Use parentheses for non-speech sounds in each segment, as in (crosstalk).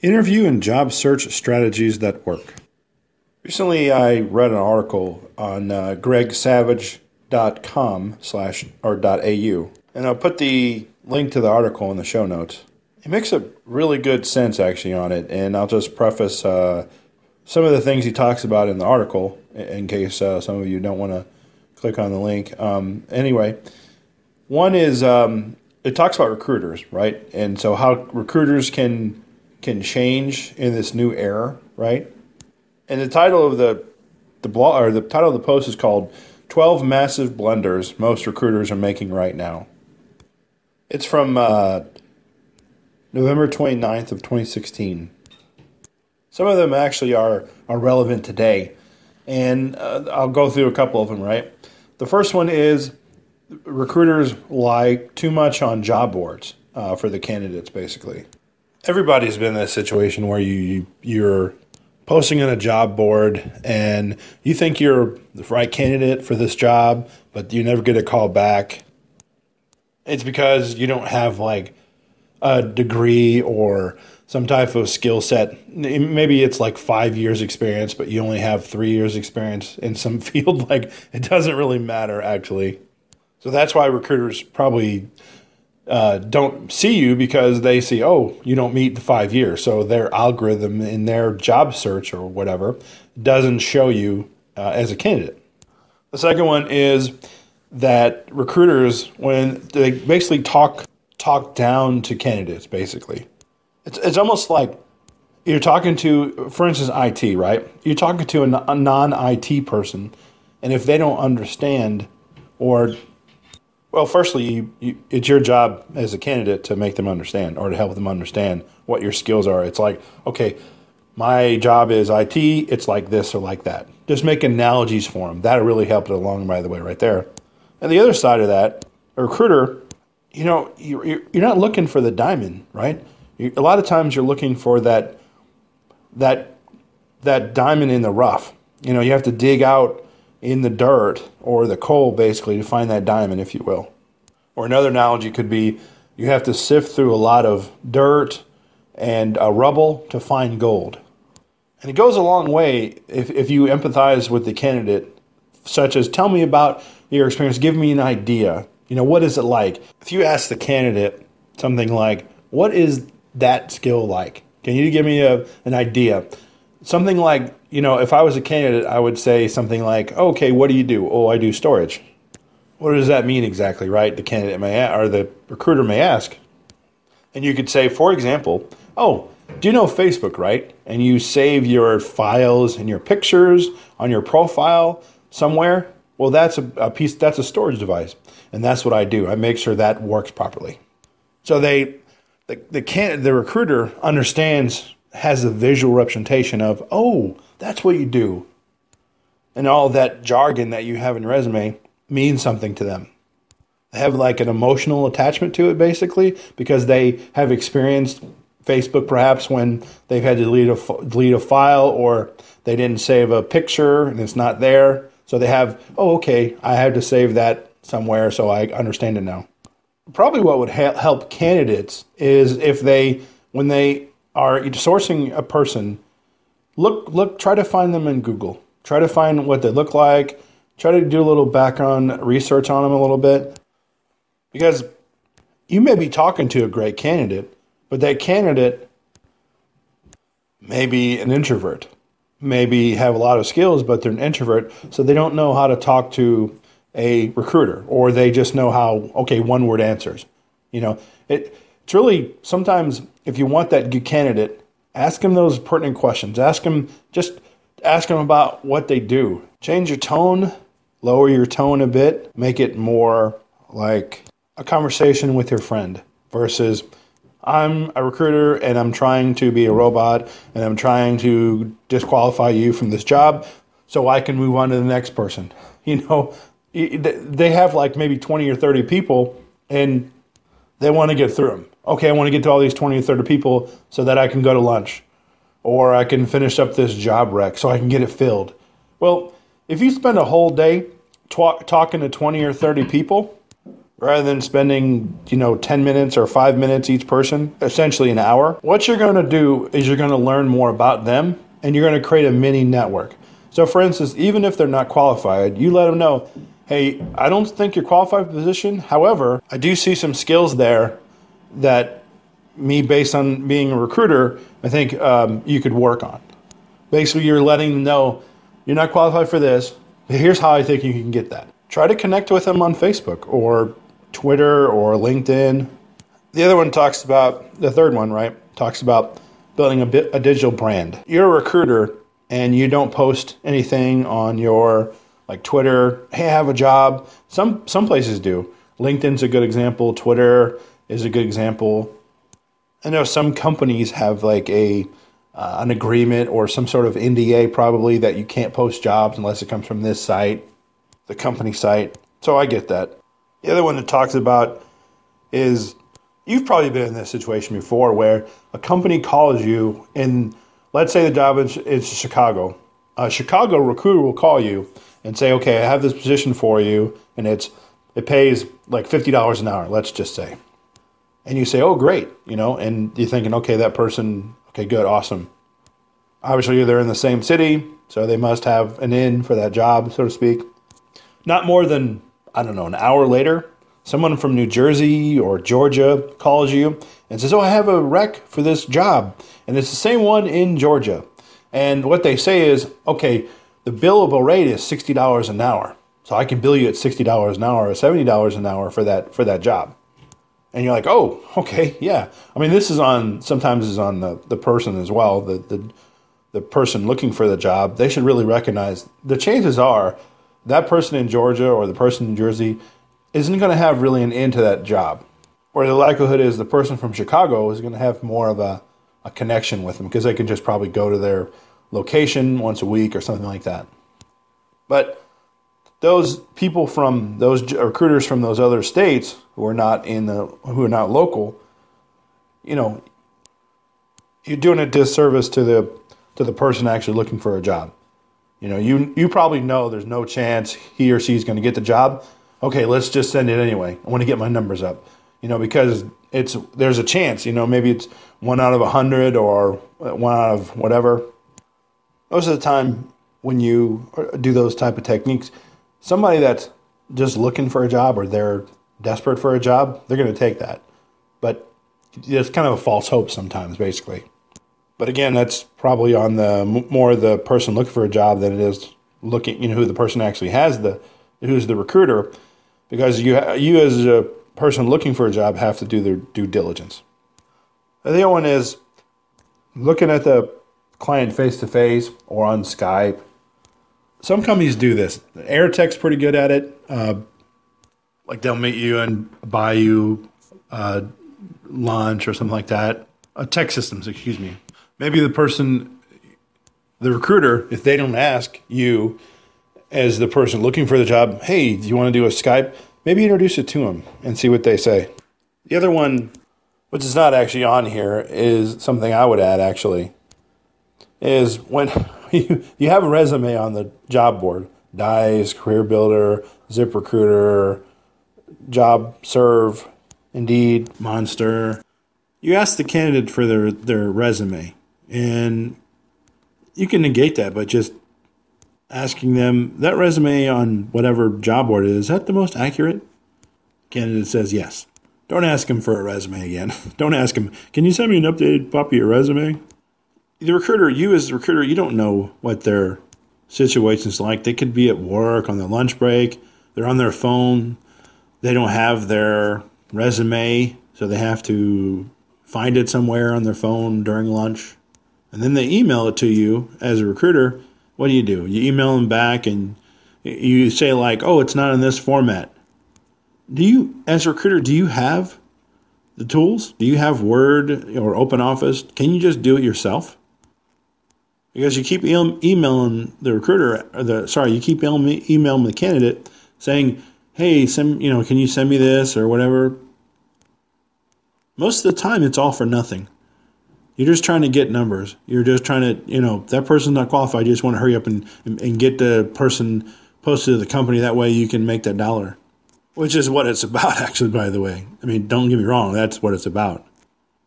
Interview and job search strategies that work. Recently, I read an article on uh, gregsavage.com slash or .au, and I'll put the link to the article in the show notes. It makes a really good sense actually on it, and I'll just preface uh, some of the things he talks about in the article in case uh, some of you don't want to click on the link. Um, anyway, one is um, it talks about recruiters, right? And so how recruiters can can change in this new era, right? And the title of the the blog or the title of the post is called 12 massive blunders most recruiters are making right now. It's from uh, November 29th of 2016. Some of them actually are, are relevant today, and uh, I'll go through a couple of them, right? The first one is recruiters lie too much on job boards uh, for the candidates, basically everybody's been in a situation where you, you are posting on a job board and you think you're the right candidate for this job, but you never get a call back. It's because you don't have like a degree or some type of skill set. Maybe it's like five years experience, but you only have three years experience in some (laughs) field. Like it doesn't really matter actually. So that's why recruiters probably uh, don't see you because they see, oh, you don't meet the five years. So their algorithm in their job search or whatever doesn't show you uh, as a candidate. The second one is that recruiters, when they basically talk talk down to candidates, basically, it's it's almost like you're talking to, for instance, IT, right? You're talking to a, non IT person, and if they don't understand or well, firstly, you, you, it's your job as a candidate to make them understand or to help them understand what your skills are. It's like, okay, my job is IT, it's like this or like that. Just make analogies for them. That'll really help it along, by the way, right there. And the other side of that, a recruiter, you know, you're, you're not looking for the diamond, right? You, a lot of times you're looking for that, that, that diamond in the rough. You know, you have to dig out in the dirt or the coal basically to find that diamond, if you will. Or another analogy could be you have to sift through a lot of dirt and uh, rubble to find gold. And it goes a long way if, if you empathize with the candidate, such as tell me about your experience, give me an idea. You know, what is it like? If you ask the candidate something like, what is that skill like? Can you give me a, an idea? Something like you know, if I was a candidate, I would say something like, "Okay, what do you do?" "Oh, I do storage." What does that mean exactly, right? The candidate may or the recruiter may ask, and you could say, for example, "Oh, do you know Facebook, right?" And you save your files and your pictures on your profile somewhere. Well, that's a, a piece. That's a storage device, and that's what I do. I make sure that works properly. So they, the the can the recruiter understands has a visual representation of, oh, that's what you do. And all that jargon that you have in your resume means something to them. They have like an emotional attachment to it, basically, because they have experienced Facebook perhaps when they've had to delete a, delete a file or they didn't save a picture and it's not there. So they have, oh, okay, I have to save that somewhere so I understand it now. Probably what would ha- help candidates is if they, when they are sourcing a person, look look try to find them in Google. Try to find what they look like. Try to do a little background research on them a little bit. Because you may be talking to a great candidate, but that candidate may be an introvert. Maybe have a lot of skills, but they're an introvert, so they don't know how to talk to a recruiter, or they just know how okay one word answers. You know, it it's really sometimes if you want that good candidate, ask them those pertinent questions. Ask them just ask them about what they do. Change your tone, lower your tone a bit, make it more like a conversation with your friend versus I'm a recruiter and I'm trying to be a robot and I'm trying to disqualify you from this job so I can move on to the next person. (laughs) You know, they have like maybe 20 or 30 people and they want to get through them okay, I want to get to all these 20 or 30 people so that I can go to lunch or I can finish up this job rec so I can get it filled. Well, if you spend a whole day talk, talking to 20 or 30 people, rather than spending, you know, 10 minutes or 5 minutes each person, essentially an hour. What you're going to do is you're going to learn more about them and you're going to create a mini network. So for instance, even if they're not qualified, you let them know, "Hey, I don't think you're qualified for the position. However, I do see some skills there that me based on being a recruiter, I think um, you could work on." Basically, you're letting them know you're not qualified for this, but here's how I think you can get that. Try to connect with them on Facebook or Twitter or LinkedIn. The other one talks about, the third one, right, talks about building a, bit, a digital brand. You're a recruiter and you don't post anything on your like Twitter, hey, I have a job. Some some places do. LinkedIn's a good example, Twitter is a good example. I know some companies have like a uh, an agreement or some sort of NDA probably that you can't post jobs unless it comes from this site, the company site. So I get that. The other one that talks about is you've probably been in this situation before where a company calls you and let's say the job is, is Chicago. A Chicago recruiter will call you and say, "Okay, I have this position for you, and it's it pays like fifty dollars an hour. Let's just say." And you say, "Oh, great," you know, and you're thinking, "Okay, that person, okay, good, awesome." Obviously, they're in the same city, so they must have an in for that job, so to speak. Not more than I don't know, an hour later, someone from New Jersey or Georgia calls you and says, Oh, I have a rec for this job. And it's the same one in Georgia. And what they say is, okay, the billable rate is $60 an hour. So I can bill you at $60 an hour or $70 an hour for that for that job. And you're like, oh, okay, yeah. I mean, this is on sometimes is on the, the person as well, the, the the person looking for the job. They should really recognize the chances are that person in Georgia or the person in Jersey isn't going to have really an end to that job. Or the likelihood is the person from Chicago is going to have more of a, a connection with them because they can just probably go to their location once a week or something like that. But those people from those recruiters from those other states who are not in the who are not local, you know, you're doing a disservice to the to the person actually looking for a job. You know, you you probably know there's no chance he or she's going to get the job. Okay, let's just send it anyway. I want to get my numbers up. You know, because it's there's a chance. You know, maybe it's one out of a hundred or one out of whatever. Most of the time, when you uh, do those type of techniques, somebody that's just looking for a job or they're desperate for a job, they're going to take that. But it's kind of a false hope sometimes, basically. But again, that's probably on the more the person looking for a job than it is looking, you know, who the person actually has the who's the recruiter, because you you as a person looking for a job have to do their due diligence. The other one is looking at the client face to face or on Skype. Some companies do this. Aerotek's pretty good at it. Uh, like they'll meet you and buy you uh, lunch or something like that. Uh, TEKsystems, excuse me maybe the person, the recruiter, if they don't ask you as the person looking for the job, hey, do you want to do a Skype? Maybe introduce it to them and see what they say. The other one, which is not actually on here, is something I would add actually, is when (laughs) you, have a resume on the job board, Dice, Career Builder, ZipRecruiter, Job Serve, Indeed, Monster. You ask the candidate for their, their resume. And you can negate that by just asking them that resume on whatever job board is, is that the most accurate? Candidate says yes. Don't ask him for a resume again. (laughs) Don't ask him, can you send me an updated copy of your resume? The recruiter, you as the recruiter, you don't know what their situation's like. They could be at work on their lunch break, they're on their phone, they don't have their resume, so they have to find it somewhere on their phone during lunch and then they email it to you as a recruiter, what do you do? You email them back and you say like, "Oh, it's not in this format." Do you, as a recruiter, do you have the tools? Do you have Word or Open Office? Can you just do it yourself? Because you keep emailing the recruiter, or the sorry, you keep emailing the candidate saying, "Hey, send you know, can you send me this or whatever." Most of the time, it's all for nothing. You're just trying to get numbers. You're just trying to, you know, that person's not qualified. You just want to hurry up and, and, and get the person posted to the company. That way you can make that dollar. which is what it's (laughs) about, actually. By the way, I mean, don't get me wrong, that's what it's about.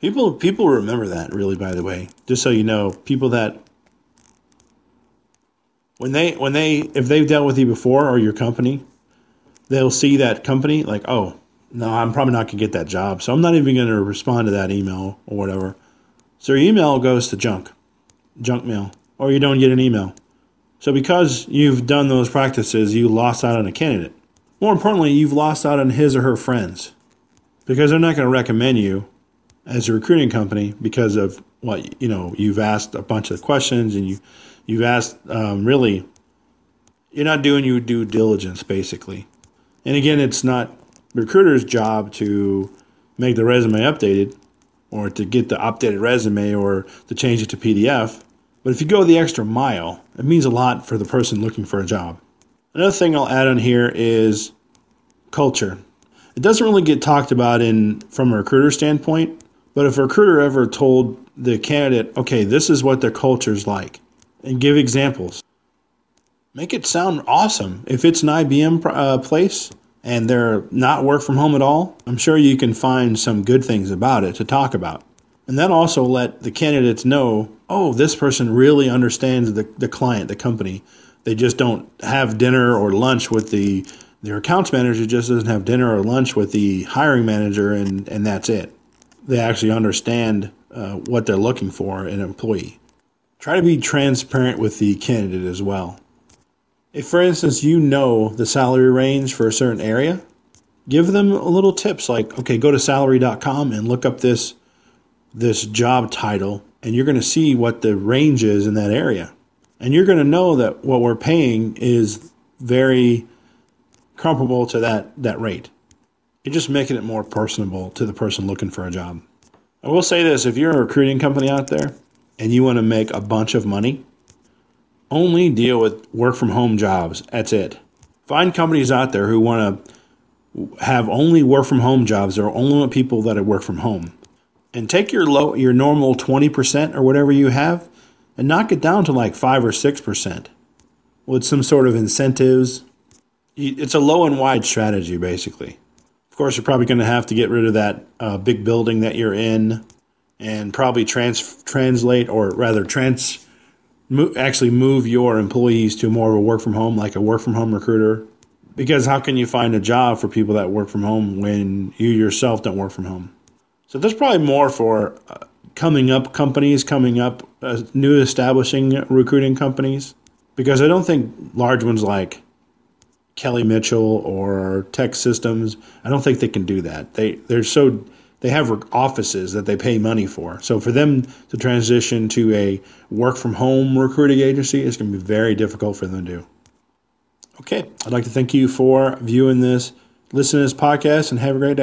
People people remember that really. By the way, just so you know, people that when they when they if they've dealt with you before or your company, they'll see that company like, oh, no, I'm probably not gonna get that job, so I'm not even gonna respond to that email or whatever. So your email goes to junk, junk mail, or you don't get an email. So because you've done those practices, you lost out on a candidate. More importantly, you've lost out on his or her friends because they're not going to recommend you as a recruiting company because of what you know you've asked a bunch of questions and you you've asked um, really you're not doing your due diligence basically. And again it's not recruiter's job to make the resume updated or to get the updated resume or to change it to pdf but if you go the extra mile it means a lot for the person looking for a job. Another thing i'll add on here is culture. It doesn't really get talked about in from a recruiter standpoint but if a recruiter ever told the candidate, okay, this is what their culture's like, and give examples, make it sound awesome. If it's an IBM uh, place and they're not work from home at all, I'm sure you can find some good things about it to talk about. And then also let the candidates know, oh, this person really understands the, the client, the company. They just don't have dinner or lunch with the their accounts manager just doesn't have dinner or lunch with the hiring manager and, and that's it they actually understand uh, what they're looking for in an employee. Try to be transparent with the candidate as well. If, for instance, you know the salary range for a certain area, give them a little tips like, okay, go to salary.com and look up this this job title, and you're going to see what the range is in that area. And you're going to know that what we're paying is very comparable to that, that rate. You're just making it more personable to the person looking for a job. I will say this if you're a recruiting company out there and you want to make a bunch of money, only deal with work from home jobs. That's it. Find companies out there who want to have only work from home jobs or only want people that work from home. And take your low your normal 20% or whatever you have and knock it down to like 5 or 6% with some sort of incentives. It's a low and wide strategy basically. Of course, you're probably going to have to get rid of that uh, big building that you're in, and probably trans translate or rather trans mo- actually move your employees to more of a work from home, like a work from home recruiter. Because how can you find a job for people that work from home when you yourself don't work from home? So there's probably more for uh, coming up companies, coming up uh, new establishing recruiting companies. Because I don't think large ones like Kelly Mitchell or TEKsystems. I don't think they can do that. They they're so they have offices that they pay money for. So for them to transition to a work from home recruiting agency is going to be very difficult for them to do. Okay, I'd like to thank you for viewing this, listening to this podcast, and have a great day.